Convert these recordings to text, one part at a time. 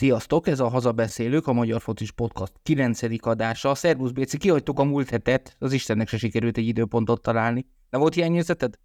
Sziasztok, ez a Hazabeszélők, a Magyar Focis Podcast 9. adása. A Szervusz Béci, kihagytuk a múlt hetet, az Istennek se sikerült egy időpontot találni. Nem volt hiányérzeted?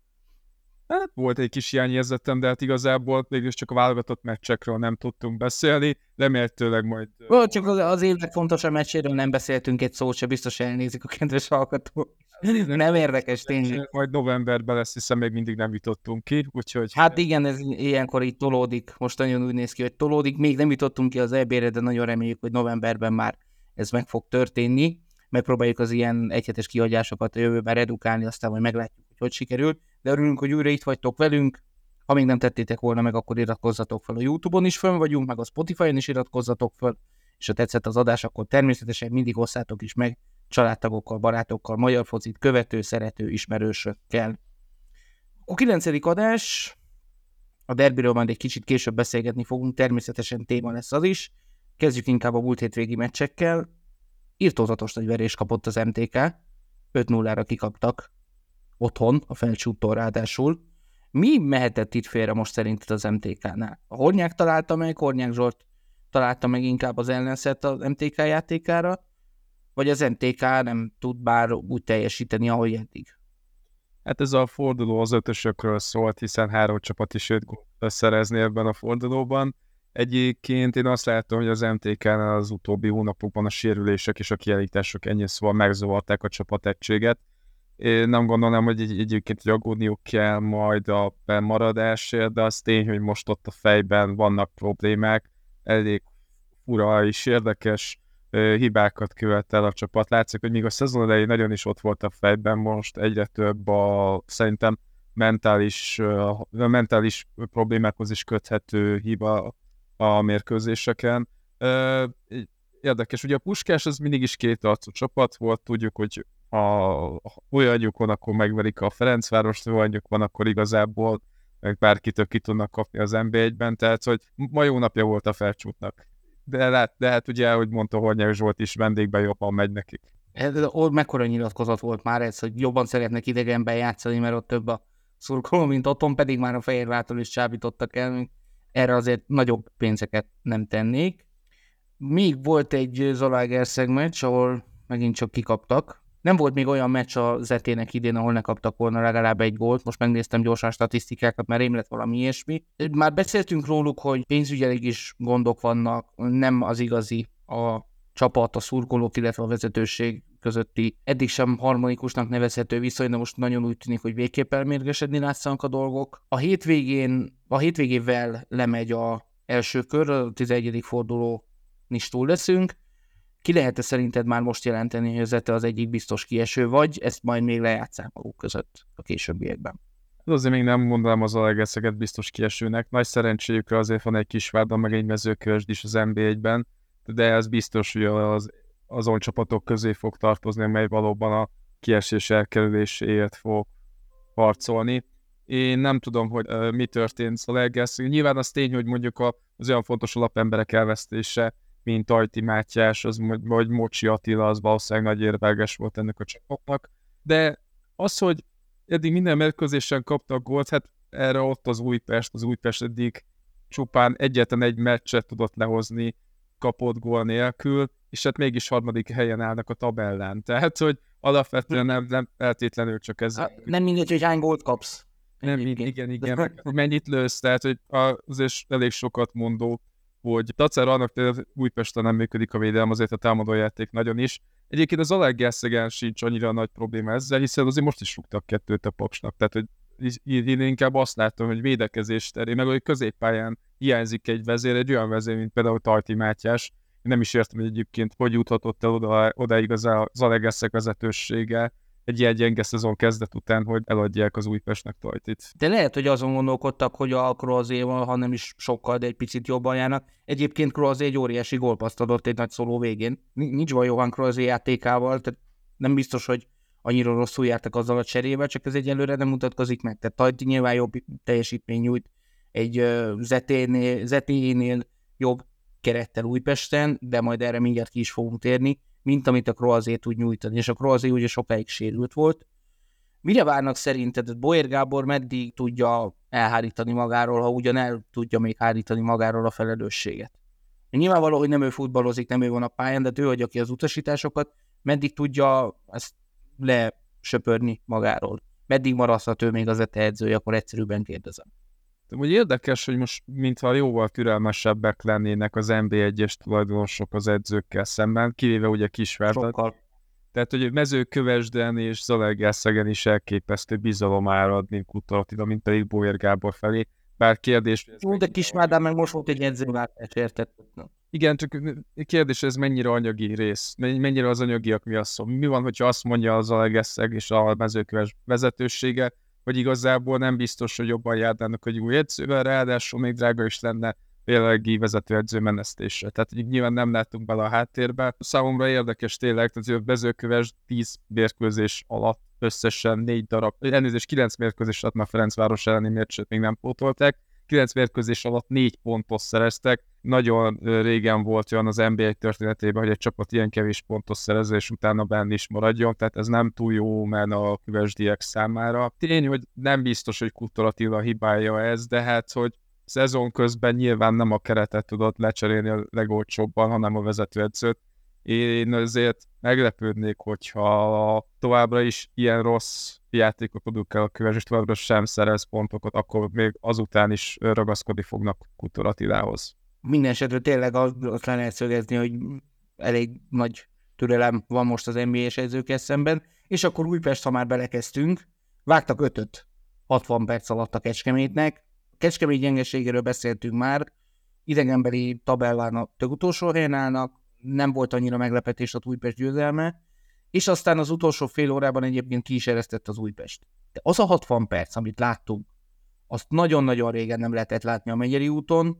Hát volt egy kis hiányérzetem, de hát igazából csak a válogatott meccsekről nem tudtunk beszélni, remélhetőleg majd... Ó, csak az, az évek fontosabb meccséről nem beszéltünk egy szót se, biztos elnézik a kedves hallgatók. Nem érdekes, tényleg. Majd novemberben lesz, hiszen még mindig nem jutottunk ki, úgyhogy... Hát igen, ez ilyenkor így tolódik. Most nagyon úgy néz ki, hogy tolódik. Még nem jutottunk ki az EB-re, de nagyon reméljük, hogy novemberben már ez meg fog történni. Megpróbáljuk az ilyen egyhetes kihagyásokat a jövőben redukálni, aztán majd meglátjuk, hogy hogy sikerül. De örülünk, hogy újra itt vagytok velünk. Ha még nem tettétek volna meg, akkor iratkozzatok fel a YouTube-on is fönn vagyunk, meg a Spotify-on is iratkozzatok fel, és ha tetszett az adás, akkor természetesen mindig osszátok is meg családtagokkal, barátokkal, magyar focit követő, szerető ismerősökkel. A 9. adás, a derbiről majd egy kicsit később beszélgetni fogunk, természetesen téma lesz az is. Kezdjük inkább a múlt hétvégi meccsekkel. Írtózatos nagy verés kapott az MTK, 5-0-ra kikaptak otthon, a felcsúttól ráadásul. Mi mehetett itt félre most szerinted az MTK-nál? A Hornyák találta meg, Hornyák Zsolt találta meg inkább az ellenszert az MTK játékára, vagy az MTK nem tud bár úgy teljesíteni, ahogy eddig? Hát ez a forduló az ötösökről szólt, hiszen három csapat is öt gólt szerezni ebben a fordulóban. Egyébként én azt látom, hogy az MTK-nál az utóbbi hónapokban a sérülések és a kiállítások ennyi szóval megzavarták a csapategységet. Én nem gondolom, hogy egy, egyébként aggódniuk kell majd a bemaradásért, de az tény, hogy most ott a fejben vannak problémák, elég fura és érdekes hibákat követel a csapat. Látszik, hogy még a szezon elején nagyon is ott volt a fejben, most egyre több a szerintem mentális, a mentális problémákhoz is köthető hiba a mérkőzéseken. Érdekes, ugye a Puskás az mindig is két arcú csapat volt, tudjuk, hogy ha olyanjuk van, akkor megverik a Ferencvárost, olyanjuk van, akkor igazából meg bárkitől ki tudnak kapni az NB1-ben, tehát hogy ma jó napja volt a felcsútnak de, lát, de hát ugye, ahogy mondta Hornyák Zsolt is, vendégben jobban megy nekik. Ott mekkora nyilatkozat volt már ez, hogy jobban szeretnek idegenben játszani, mert ott több a szurkoló, mint otthon, pedig már a Fehérvától is csábítottak el. Erre azért nagyobb pénzeket nem tennék. Még volt egy Zalaegerszeg meccs, ahol megint csak kikaptak, nem volt még olyan meccs a Zetének idén, ahol ne kaptak volna legalább egy gólt. Most megnéztem gyorsan statisztikákat, mert rém lett valami ilyesmi. Már beszéltünk róluk, hogy pénzügyileg is gondok vannak, nem az igazi a csapat, a szurkolók, illetve a vezetőség közötti eddig sem harmonikusnak nevezhető viszony, de most nagyon úgy tűnik, hogy végképp elmérgesedni látszanak a dolgok. A hétvégén, a hétvégével lemegy a első kör, a 11. forduló is túl leszünk, ki lehet-e szerinted már most jelenteni, hogy az az egyik biztos kieső, vagy ezt majd még lejátszák maguk között a későbbiekben? Hát azért még nem mondanám az Alegeszeget biztos kiesőnek. Nagy szerencséjükre azért van egy kis várban, meg egy mezőkövesd is az NB1-ben, de ez biztos, hogy az, azon csapatok közé fog tartozni, mely valóban a kiesés elkerüléséért fog harcolni. Én nem tudom, hogy uh, mi történt Zalaegerszeg. Szóval nyilván az tény, hogy mondjuk az olyan fontos alapemberek elvesztése mint Ajti Mátyás, az, vagy Mocsi Attila, az valószínűleg nagy érvelges volt ennek a csapatnak. De az, hogy eddig minden mérkőzésen kaptak gólt, hát erre ott az Újpest, az Újpest eddig csupán egyetlen egy meccset tudott lehozni kapott gól nélkül, és hát mégis harmadik helyen állnak a tabellán. Tehát, hogy alapvetően nem, nem feltétlenül csak ez... Hát, nem mindegy, hogy hány gólt kapsz. Nem, igen, igen. Mennyit lősz, tehát, hogy azért elég sokat mondó hogy Tacer annak tényleg Újpesten nem működik a védelem, azért a támadójáték nagyon is. Egyébként az Alegerszegen sincs annyira nagy probléma ezzel, hiszen azért most is rúgtak kettőt a Paksnak. Tehát, hogy én inkább azt látom, hogy védekezés terén, meg hogy középpályán hiányzik egy vezér, egy olyan vezér, mint például Tajti Mátyás. Én nem is értem, hogy egyébként hogy juthatott el oda, odaig az, az Alegerszeg vezetősége, egy ilyen gyenge szezon kezdet után, hogy eladják az Újpestnek Tajtit. De lehet, hogy azon gondolkodtak, hogy a Kroazéval, ha nem is sokkal, de egy picit jobban járnak. Egyébként Kroazé egy óriási gólpaszt adott egy nagy szóló végén. Nincs baj Johan Kroazé játékával, tehát nem biztos, hogy annyira rosszul jártak azzal a cserével, csak ez egyelőre nem mutatkozik meg. Tehát Tajti nyilván jobb teljesítmény nyújt egy uh, Zeténél jobb kerettel Újpesten, de majd erre mindjárt ki is fogunk térni mint amit a Kroazé tud nyújtani, és a Kroazé ugye sokáig sérült volt. Mire várnak szerinted? Boer Gábor meddig tudja elhárítani magáról, ha ugyan el tudja még hárítani magáról a felelősséget? Nyilvánvaló, hogy nem ő futballozik, nem ő van a pályán, de ő adja ki az utasításokat, meddig tudja ezt lesöpörni magáról. Meddig maradhat ő még az ETE edzője, akkor egyszerűbben kérdezem. De úgy érdekes, hogy most mintha jóval türelmesebbek lennének az NB1-es tulajdonosok az edzőkkel szemben, kivéve ugye Kisvárdot. Sokkal. Tehát, hogy Mezőkövesden és Zalaegerszegen is elképesztő bizalom árad, Kutor Attila, mint pedig Bóér Gábor felé. Bár kérdés... Jó, de Kisvárdán meg most volt egy edzőváltás, érted? Igen, csak kérdés, ez mennyire anyagi rész, mennyire az anyagiak mi az szó. Mi van, hogyha azt mondja az Zalaegerszeg és a mezőköves vezetősége, hogy igazából nem biztos, hogy jobban járnának egy új edzővel, ráadásul még drága is lenne jelenlegi vezetőedző menesztése. Tehát így nyilván nem látunk bele a háttérbe. Számomra érdekes tényleg, tehát a vezőköves 10 mérkőzés alatt összesen 4 darab, elnézést 9 mérkőzés alatt már Ferencváros elleni mércsőt még nem pótolták, 9 mérkőzés alatt 4 pontot szereztek. Nagyon régen volt olyan az NBA történetében, hogy egy csapat ilyen kevés pontot szerez, és utána benne is maradjon, tehát ez nem túl jó men a küvesdiek számára. Tény, hogy nem biztos, hogy Kutor Attila hibája ez, de hát, hogy szezon közben nyilván nem a keretet tudott lecserélni a legolcsóbban, hanem a vezetőedzőt. Én azért meglepődnék, hogyha továbbra is ilyen rossz játékot el a köves, és továbbra sem szerez pontokat, akkor még azután is ragaszkodni fognak Kutor Attilához. Minden esetre tényleg azt lehet szögezni, hogy elég nagy türelem van most az NBA-s edzőkkel szemben, és akkor Újpest, ha már belekezdtünk, vágtak ötöt 60 perc alatt a Kecskemétnek, Kecskemét gyengeségéről beszéltünk már, idegenbeli tabellán tök utolsó helyen állnak, nem volt annyira meglepetés a Újpest győzelme, és aztán az utolsó fél órában egyébként ki is eresztett az Újpest. De az a 60 perc, amit láttunk, azt nagyon-nagyon régen nem lehetett látni a Megyeri úton.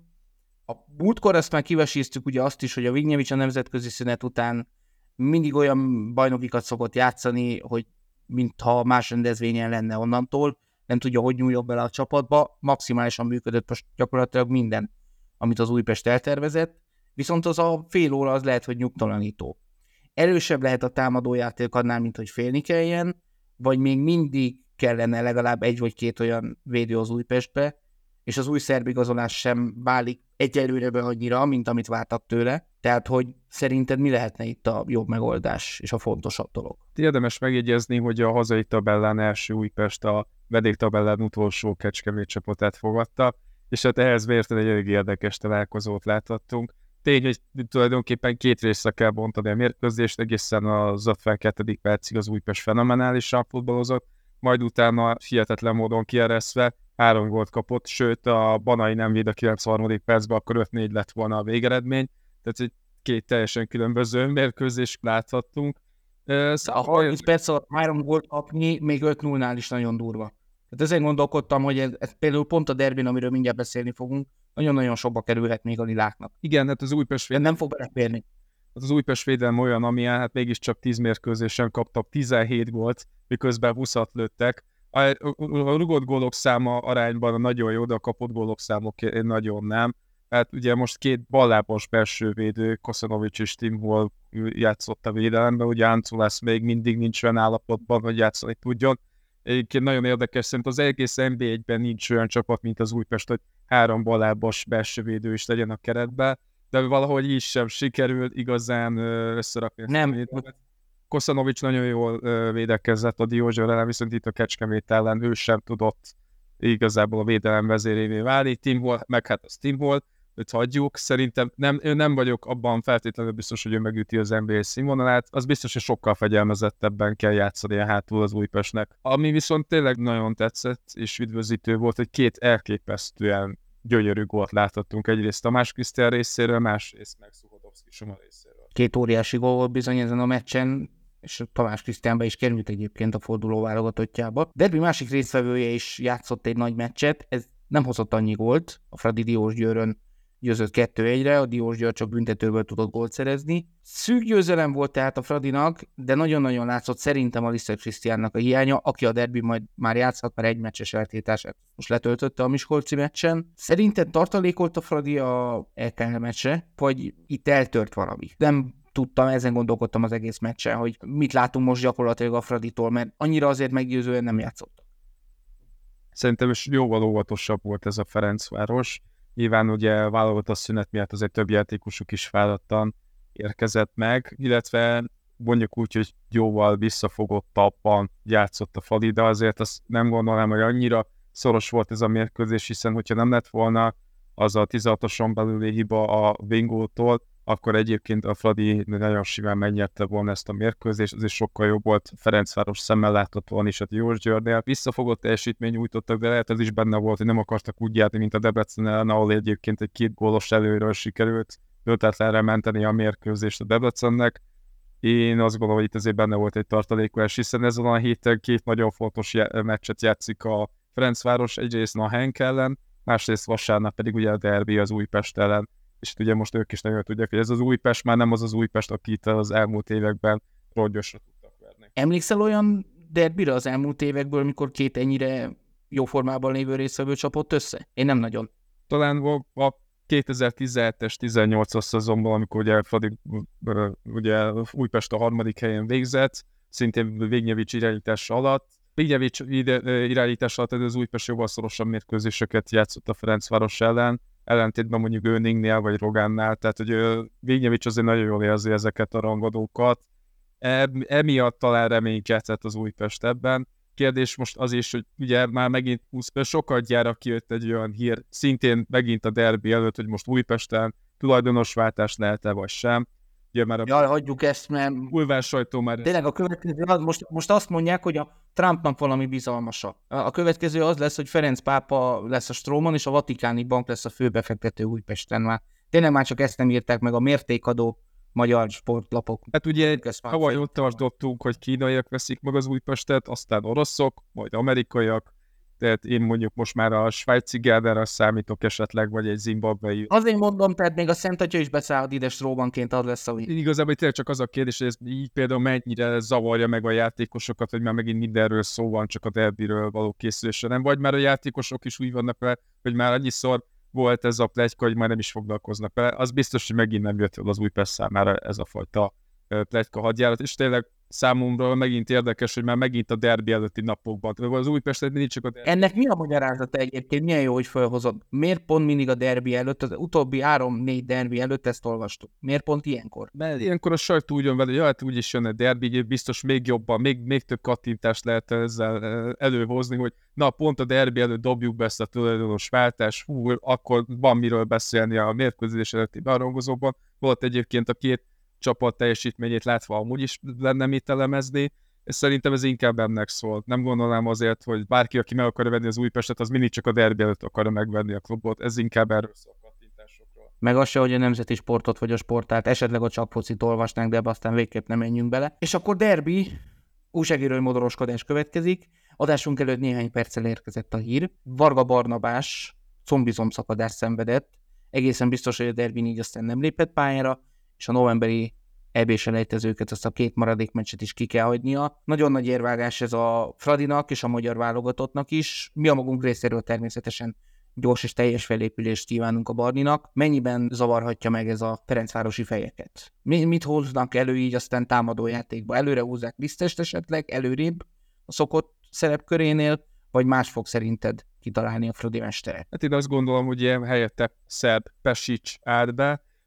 A múltkor ezt már kivesíztük ugye azt is, hogy a Vignyevics a nemzetközi szünet után mindig olyan bajnokikat szokott játszani, hogy mintha más rendezvényen lenne onnantól, nem tudja, hogy nyúljon bele a csapatba, maximálisan működött most gyakorlatilag minden, amit az Újpest eltervezett, viszont az a fél óra az lehet, hogy nyugtalanító. Erősebb lehet a támadójáték annál, mint hogy félni kelljen, vagy még mindig kellene legalább egy vagy két olyan védő az Újpestbe, és az új szerbigazolás sem válik egyelőre be annyira, mint amit vártak tőle. Tehát, hogy szerinted mi lehetne itt a jobb megoldás és a fontosabb dolog? Érdemes megjegyezni, hogy a hazai tabellán első Újpest a vedéktabellán utolsó Kecskemét csapatát fogadta, és hát ehhez mérten egy elég érdekes találkozót láthattunk. Tény, hogy tulajdonképpen két részre kell bontani a mérkőzést, egészen az 52. percig az Újpest fenomenálisan futballozott, majd utána hihetetlen módon kiereszve három gólt kapott, sőt a Banai nem véd a 93. percben, akkor 5-4 lett volna a végeredmény, tehát egy két teljesen különböző mérkőzést láthattunk. Szóval a 30 perc alatt három gólt kapni, még 5-0-nál is nagyon durva. Tehát ezen gondolkodtam, hogy ez, ez például pont a derbin, amiről mindjárt beszélni fogunk, nagyon-nagyon sokba kerülhet még a liláknak. Igen, hát az Újpest védelem... Nem fog beleférni. Hát az Újpest védelem olyan, ami hát mégiscsak 10 mérkőzésen kaptak 17 gólt, miközben 20 lőttek. A, a rugott gólok száma arányban nagyon jó, de a kapott gólok számok nagyon nem. Hát ugye most két ballábos belső védő, Koszanovics és Tim Hall játszott a védelemben, ugye Anculász még mindig nincs olyan állapotban, hogy játszani tudjon. Egyébként nagyon érdekes, szerint az egész NB1-ben nincs olyan csapat, mint az Újpest, hogy három ballábos belső védő is legyen a keretben, de valahogy így sem sikerült igazán összerakni. Nem. Koszanovics nagyon jól védekezett a Diózsőr ellen, viszont itt a Kecskemét ellen ő sem tudott igazából a védelem vezérévé válni. Tim Hall, meg hát az Tim Hall, őt hagyjuk. Szerintem nem, én nem vagyok abban feltétlenül biztos, hogy ő megüti az NBA színvonalát. Az biztos, hogy sokkal fegyelmezettebben kell játszani a hátul az Újpestnek. Ami viszont tényleg nagyon tetszett és üdvözítő volt, hogy két elképesztően gyönyörű gólt láthattunk. Egyrészt Tamás Krisztián részéről, másrészt meg Szuhodovszki Soma részéről. Két óriási gól bizony ezen a meccsen, és Tamás Krisztiánba is került egyébként a forduló válogatottjába. Derby másik résztvevője is játszott egy nagy meccset, ez nem hozott annyi gólt, a Fradi Diós Győrön győzött 2-1-re, a Diós György csak büntetőből tudott gólt szerezni. Szűk győzelem volt tehát a Fradinak, de nagyon-nagyon látszott szerintem a Liszter Krisztiánnak a hiánya, aki a derbi majd már játszhat, már egy meccses eltétását most letöltötte a Miskolci meccsen. Szerinted tartalékolt a Fradi a EKL meccse, vagy itt eltört valami? Nem tudtam, ezen gondolkodtam az egész meccsen, hogy mit látunk most gyakorlatilag a Fraditól, mert annyira azért meggyőzően nem játszottak. Szerintem is jóval óvatosabb volt ez a Ferencváros Nyilván ugye válogatott szünet miatt azért több játékosuk is fáradtan érkezett meg, illetve mondjuk úgy, hogy jóval visszafogottabban játszott a Fali, de azért azt nem gondolom, hogy annyira szoros volt ez a mérkőzés, hiszen hogyha nem lett volna az a 16-oson belüli hiba a Vingótól, akkor egyébként a Fradi nagyon simán megnyerte volna ezt a mérkőzést, ez is sokkal jobb volt Ferencváros szemmel volna is a Diós Györgynél. Visszafogott teljesítmény nyújtottak, de lehet ez is benne volt, hogy nem akartak úgy járni, mint a Debrecen ellen, ahol egyébként egy két gólos előről sikerült döntetlenre menteni a mérkőzést a Debrecennek. Én azt gondolom, hogy itt azért benne volt egy tartalékolás, hiszen ezen a héten két nagyon fontos meccset játszik a Ferencváros, egyrészt a Henk ellen, másrészt vasárnap pedig ugye a derbi az Újpest ellen és ugye most ők is nagyon tudják, hogy ez az Újpest már nem az az Újpest, akit az elmúlt években rongyosra tudtak verni. Emlékszel olyan derbire az elmúlt évekből, mikor két ennyire jó formában lévő részvevő csapott össze? Én nem nagyon. Talán a 2017-es, 18-as szezonban, amikor ugye, Fradi, ugye Újpest a harmadik helyen végzett, szintén Végnyevics irányítása alatt. Végnyevics irányítása alatt az Újpest jóval szorosabb mérkőzéseket játszott a Ferencváros ellen, ellentétben mondjuk Öningnél vagy Rogánnál, tehát hogy Vignyevics azért nagyon jól érzi ezeket a rangadókat, e, emiatt talán reménykedhet az Újpest ebben. Kérdés most az is, hogy ugye már megint 20 sokat gyára kijött egy olyan hír, szintén megint a derbi előtt, hogy most Újpesten tulajdonosváltás lehet-e vagy sem. Ugye már a Jaj, hagyjuk ezt, mert... Bulvár sajtó már... Tényleg a következő, most, most azt mondják, hogy a Trumpnak valami bizalmasa. A következő az lesz, hogy Ferenc pápa lesz a Stróman, és a Vatikáni Bank lesz a főbefektető Újpesten már. Tényleg már csak ezt nem írták meg a mértékadó magyar sportlapok. Hát ugye tavaly ott tartottunk, hogy kínaiak veszik meg az Újpestet, aztán oroszok, majd amerikaiak, tehát én mondjuk most már a svájci Gelderre számítok esetleg, vagy egy zimbabwei. Azért mondom, tehát még a Szent Atya is beszállhat ide Stróbanként, az lesz a Igazából tényleg csak az a kérdés, hogy ez így például mennyire zavarja meg a játékosokat, hogy már megint mindenről szó van, csak a derbiről való készülésre nem, vagy már a játékosok is úgy vannak vele, hogy már annyiszor volt ez a plegyka, hogy már nem is foglalkoznak vele. Az biztos, hogy megint nem jött az új számára ez a fajta plegyka hadjárat, és tényleg számomra megint érdekes, hogy már megint a derbi előtti napokban. Az Újpestet mindig csak a derbi. Ennek mi a magyarázata egyébként? Milyen jó, hogy felhozod? Miért pont mindig a derbi előtt? Az utóbbi három-négy derbi előtt ezt olvastuk. Miért pont ilyenkor? Mert ilyenkor a sajtó úgy jön vele, hogy hát úgyis jön a derbi, biztos még jobban, még, még több kattintást lehet ezzel előhozni, hogy na pont a derbi előtt dobjuk be ezt a tulajdonos váltást, hú, akkor van miről beszélni a mérkőzés előtti barongozóban. Volt egyébként a két csapat teljesítményét látva amúgy is lenne mit elemezni, és szerintem ez inkább ennek szól. Nem gondolnám azért, hogy bárki, aki meg akarja venni az Újpestet, az mindig csak a derbi előtt akarja megvenni a klubot, ez inkább erről szól. Meg az se, hogy a nemzeti sportot vagy a sportát, esetleg a csapfocit olvasnánk, de aztán végképp nem menjünk bele. És akkor derbi, újságírói modoroskodás következik. Adásunk előtt néhány perccel érkezett a hír. Varga Barnabás combizom szakadást szenvedett. Egészen biztos, hogy a derbi így aztán nem lépett pályára és a novemberi eb selejtezőket, azt a két maradék meccset is ki kell hagynia. Nagyon nagy érvágás ez a Fradinak és a magyar válogatottnak is. Mi a magunk részéről természetesen gyors és teljes felépülést kívánunk a Barninak. Mennyiben zavarhatja meg ez a Ferencvárosi fejeket? Mi, mit hoznak elő így aztán támadó játékba? Előre húzzák biztos esetleg, előrébb a szokott szerepkörénél, vagy más fog szerinted kitalálni a Fradi mestere? Hát én azt gondolom, hogy ilyen helyette Szerb Pesic állt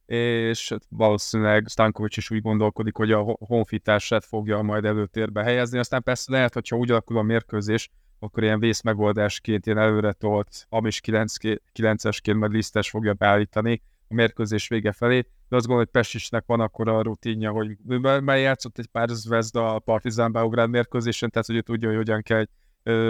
és valószínűleg Stankovics is úgy gondolkodik, hogy a honfitársát fogja majd előtérbe helyezni. Aztán persze lehet, hogyha úgy alakul a mérkőzés, akkor ilyen vészmegoldásként, ilyen előre tolt Amis 9-esként majd lisztes fogja beállítani a mérkőzés vége felé, de azt gondolom, hogy Pestisnek van akkor a rutinja, hogy már játszott egy pár zvezda a Partizán Beograd mérkőzésen, tehát hogy ő tudja, hogy hogyan kell egy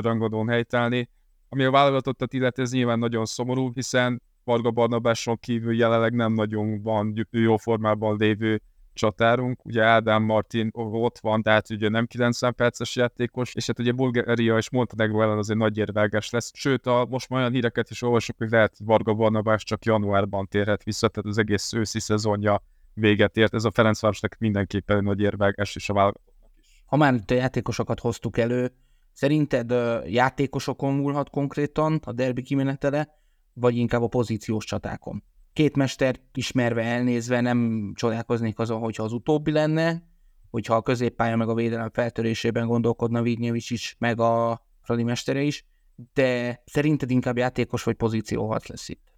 rangadón helytállni. Ami a válogatottat illeti, ez nyilván nagyon szomorú, hiszen Varga Barnabáson kívül jelenleg nem nagyon van jó formában lévő csatárunk. Ugye Ádám Martin ott van, tehát ugye nem 90 perces játékos, és hát ugye Bulgária és Montenegro ellen azért nagy érvágás lesz. Sőt, a, most már olyan híreket is olvasok, hogy lehet Varga Barnabás csak januárban térhet vissza, tehát az egész őszi szezonja véget ért. Ez a Ferencvárosnak mindenképpen nagy érvágás, és a válogatottnak. Ha már itt a játékosokat hoztuk elő, szerinted játékosokon múlhat konkrétan a derbi kimenetele, vagy inkább a pozíciós csatákon. Két mester ismerve, elnézve nem csodálkoznék azon, hogyha az utóbbi lenne, hogyha a középpálya meg a védelem feltörésében gondolkodna Vignyevics is, meg a Fradi mestere is, de szerinted inkább játékos vagy pozícióharc lesz itt?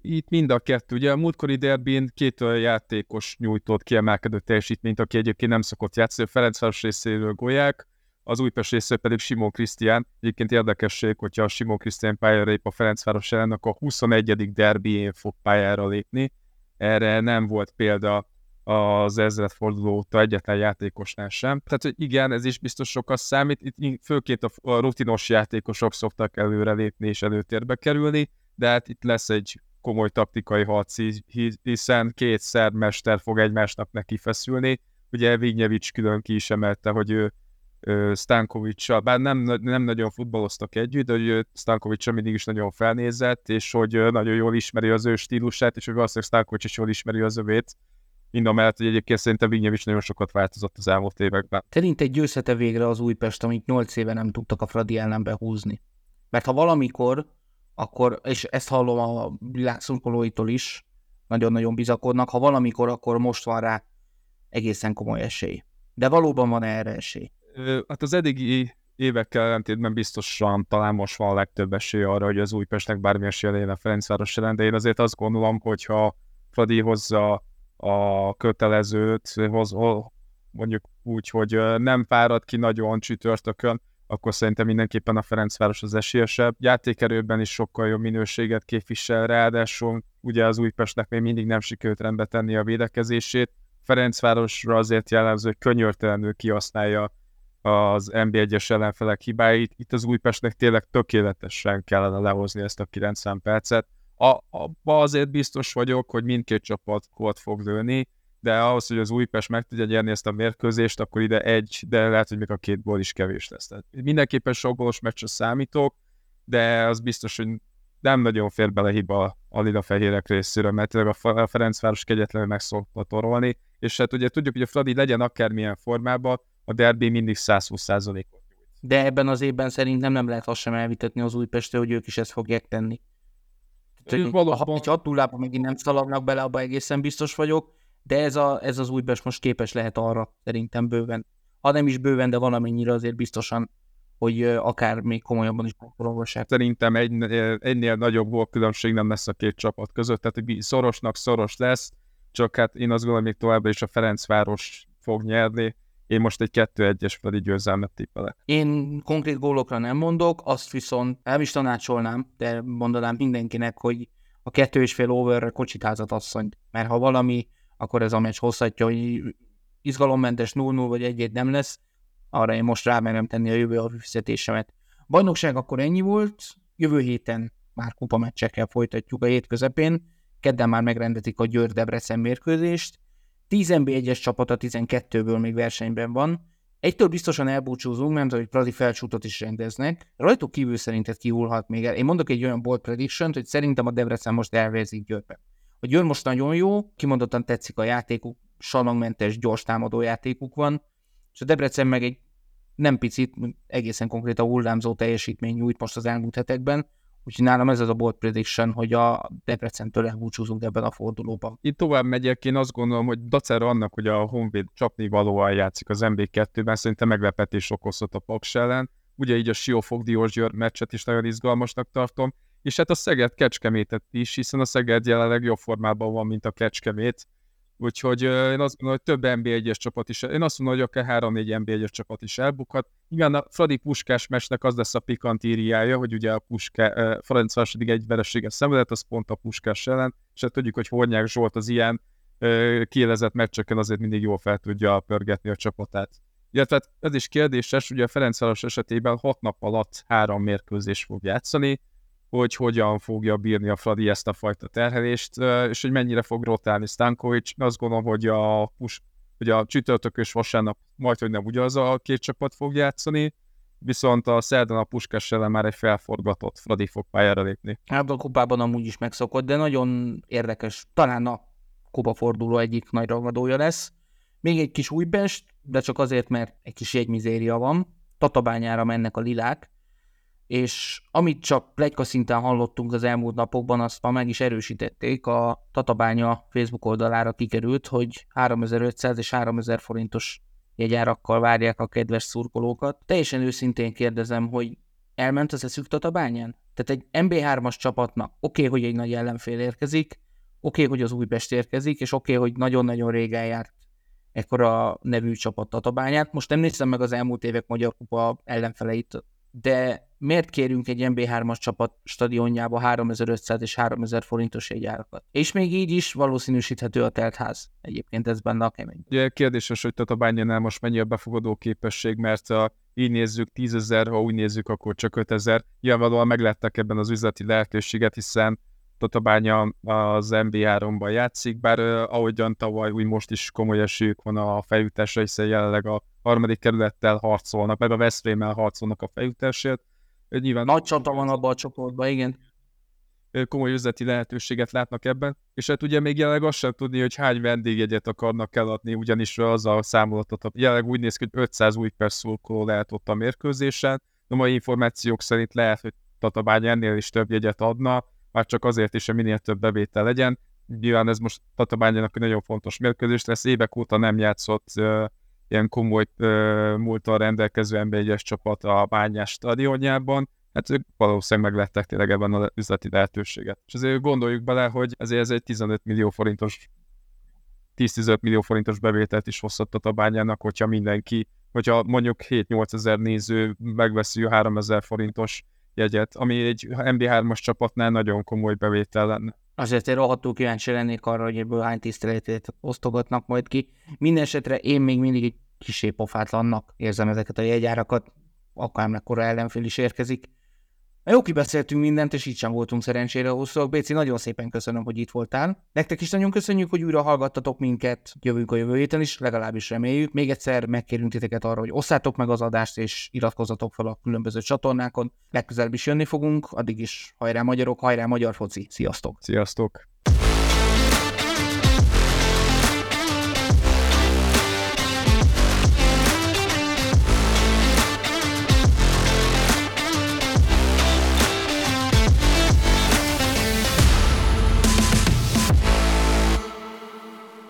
itt mind a kettő. Ugye a múltkori derbin két olyan játékos nyújtott kiemelkedő teljesítményt, aki egyébként nem szokott játszani. A Ferencváros részéről Golyák, az Újpest részéről pedig Simon Krisztián. Egyébként érdekesség, hogyha a Simon Krisztián pályára lép a Ferencváros ellen, akkor a 21. derbién fog pályára lépni. Erre nem volt példa az ezredforduló óta egyetlen játékosnál sem. Tehát, hogy igen, ez is biztos sokat számít. Itt főként a rutinos játékosok szoktak előrelépni és előtérbe kerülni, de hát itt lesz egy komoly taktikai harc, hiszen két szerb mester fog egymásnak neki feszülni. Ugye Vignyevics külön ki is emelte, hogy ő Stankovicsal, bár nem, nem nagyon futballoztak együtt, de hogy Stankovicsal mindig is nagyon felnézett, és hogy nagyon jól ismeri az ő stílusát, és hogy valószínűleg Stankovics is jól ismeri az övét. Mind a mellett, hogy egyébként szerintem Vignyevics nagyon sokat változott az elmúlt években. egy győzhete végre az Újpest, amit 8 éve nem tudtak a Fradi ellen behúzni. Mert ha valamikor, akkor, és ezt hallom a világszurkolóitól is, nagyon-nagyon bizakodnak, ha valamikor, akkor most van rá egészen komoly esély. De valóban van erre esély? Hát az eddigi évekkel ellentétben biztosan talán most van a legtöbb esély arra, hogy az Újpestnek bármilyen esélye a Ferencváros ellen, de én azért azt gondolom, hogyha Fradi hozza a kötelezőt, hoz, mondjuk úgy, hogy nem fárad ki nagyon csütörtökön, akkor szerintem mindenképpen a Ferencváros az esélyesebb. Játékerőben is sokkal jobb minőséget képvisel, ráadásul ugye az Újpestnek még mindig nem sikerült rendbe tenni a védekezését. Ferencvárosra azért jellemző, hogy könyörtelenül kihasználja az NB1-es ellenfelek hibáit. Itt az Újpestnek tényleg tökéletesen kellene lehozni ezt a 90 percet. A, abba azért biztos vagyok, hogy mindkét csapat volt fog lőni, de ahhoz, hogy az Újpest meg tudja nyerni ezt a mérkőzést, akkor ide egy, de lehet, hogy még a két gól is kevés lesz. Tehát mindenképpen sok gólos meccsre számítok, de az biztos, hogy nem nagyon fér bele hiba a lila fehérek részéről, mert tényleg a Ferencváros kegyetlenül meg szokta torolni, és hát ugye tudjuk, hogy a Fradi legyen akármilyen formában, a derby mindig 120%-ot nyújt. De ebben az évben szerintem nem lehet azt sem elvitetni az Újpestre, hogy ők is ezt fogják tenni. Tehát, valóban... Ha egy 6 0 megint nem szaladnak bele, abban egészen biztos vagyok, de ez, a, ez az Újpest most képes lehet arra, szerintem bőven. Ha nem is bőven, de valamennyire azért biztosan, hogy akár még komolyabban is megpróbálják. Szerintem egy, egynél nagyobb különbség nem lesz a két csapat között, tehát hogy szorosnak szoros lesz, csak hát én azt gondolom, még továbbra is a Ferencváros fog nyerni, én most egy 2-1-es Fradi győzelmet tippelek. Én konkrét gólokra nem mondok, azt viszont nem is tanácsolnám, de mondanám mindenkinek, hogy a kettő és fél overre kocsitázat asszony. Mert ha valami, akkor ez a meccs hozhatja, hogy izgalommentes 0-0 vagy 1 nem lesz, arra én most rámerem tenni a jövő a fizetésemet. Bajnokság akkor ennyi volt, jövő héten már kupamecsekkel folytatjuk a hét közepén, kedden már megrendezik a Győr-Debrecen mérkőzést, 10 NB1-es csapat a 12-ből még versenyben van. Egytől biztosan elbúcsúzunk, mert hogy Pradi felcsútot is rendeznek. Rajtuk kívül szerinted kiúlhat még el. Én mondok egy olyan bold prediction hogy szerintem a Debrecen most elverzik Győrbe. A Győr most nagyon jó, kimondottan tetszik a játékuk, salangmentes, gyors támadó játékuk van, és a Debrecen meg egy nem picit, egészen konkrét a hullámzó teljesítmény nyújt most az elmúlt hetekben, Úgyhogy nálam ez az a bold prediction, hogy a Debrecentől elbúcsúzunk ebben a fordulóban. Itt tovább megyek, én azt gondolom, hogy dacára annak, hogy a Honvéd csapni valóan játszik az MB2-ben, szerintem meglepetés okozhat a Paks ellen. Ugye így a Siófok Diózsgyőr meccset is nagyon izgalmasnak tartom, és hát a Szeged Kecskemétet is, hiszen a Szeged jelenleg jobb formában van, mint a Kecskemét Úgyhogy én azt gondolom, hogy több NB1-es csapat is, én azt mondom, hogy akár 3-4 NB1-es csapat is elbukhat. Igen, a Fradi Puskás mesnek az lesz a pikantériája, hogy ugye a Puska, uh, Ferencváros eddig egy vereséget szenvedett, az pont a Puskás ellen, és hát tudjuk, hogy Hornyák Zsolt az ilyen kielezett meccseken azért mindig jól fel tudja pörgetni a csapatát. Illetve hát ez is kérdéses, ugye a Ferencváros esetében 6 nap alatt három mérkőzés fog játszani, hogy hogyan fogja bírni a Fradi ezt a fajta terhelést, és hogy mennyire fog rotálni Stankovics. Azt gondolom, hogy a, pus, hogy a csütörtök és vasárnap majd, hogy nem ugyanaz a két csapat fog játszani, viszont a szerdán a Puskás ellen már egy felforgatott Fradi fog pályára lépni. Hát a kupában amúgy is megszokott, de nagyon érdekes. Talán a kupa forduló egyik nagy ragadója lesz. Még egy kis újbest, de csak azért, mert egy kis jegymizéria van. Tatabányára mennek a lilák, és amit csak plegyka szinten hallottunk az elmúlt napokban, azt ma meg is erősítették. A Tatabánya Facebook oldalára kikerült, hogy 3500 és 3000 forintos jegyárakkal várják a kedves szurkolókat. Teljesen őszintén kérdezem, hogy elment az eszük Tatabányán? Tehát egy MB3-as csapatnak oké, okay, hogy egy nagy ellenfél érkezik, oké, okay, hogy az Újpest érkezik, és oké, okay, hogy nagyon-nagyon régen járt ekkora nevű csapat Tatabányát. Most nem néztem meg az elmúlt évek Magyar Kupa ellenfeleit, de miért kérünk egy MB3-as csapat stadionjába 3500 és 3000 forintos jegyárakat? És még így is valószínűsíthető a teltház. Egyébként ez benne a kemény. Ugye kérdéses, hogy Tatabányánál most mennyi a befogadó képesség, mert a, így nézzük 10 ezer, ha úgy nézzük, akkor csak 5000. Nyilvánvalóan meglettek ebben az üzleti lehetőséget, hiszen Tatabánya az MB3-ban játszik, bár ahogyan tavaly, úgy most is komoly esélyük van a fejütésre, hiszen jelenleg a harmadik kerülettel harcolnak, meg a Veszprémmel harcolnak a fejütésért. Nyilván Nagy csata van abban a csoportban, igen. Komoly üzleti lehetőséget látnak ebben, és hát ugye még jelenleg azt sem tudni, hogy hány vendégjegyet akarnak eladni, ugyanis az a számolatot, jelenleg úgy néz ki, hogy 500 új szurkoló lehet ott a mérkőzésen, de mai információk szerint lehet, hogy Tatabány ennél is több jegyet adna, már csak azért is, hogy minél több bevétel legyen. Nyilván ez most Tatabányának egy nagyon fontos mérkőzés lesz, évek óta nem játszott uh, ilyen komoly uh, múltal rendelkező nb csapat a Bányás stadionjában, hát ők valószínűleg meglettek tényleg ebben az üzleti lehetőséget. És azért gondoljuk bele, hogy ezért ez egy 15 millió forintos 10-15 millió forintos bevételt is hozhat a bányának, hogyha mindenki, hogyha mondjuk 7-8 ezer néző megveszi a 3 ezer forintos jegyet, ami egy MB3-as csapatnál nagyon komoly bevétel lenne. Azért én rohadtul kíváncsi lennék arra, hogy ebből hány tiszteletét osztogatnak majd ki. Mindenesetre én még mindig egy kisé pofátlannak érzem ezeket a jegyárakat, akár mekkora ellenfél is érkezik. Jó, kibeszéltünk mindent, és így sem voltunk szerencsére hosszúak. Béci, nagyon szépen köszönöm, hogy itt voltál. Nektek is nagyon köszönjük, hogy újra hallgattatok minket. Jövünk a jövő héten is, legalábbis reméljük. Még egyszer megkérünk titeket arra, hogy osszátok meg az adást, és iratkozzatok fel a különböző csatornákon. Legközelebb is jönni fogunk, addig is hajrá magyarok, hajrá magyar foci. Sziasztok! Sziasztok!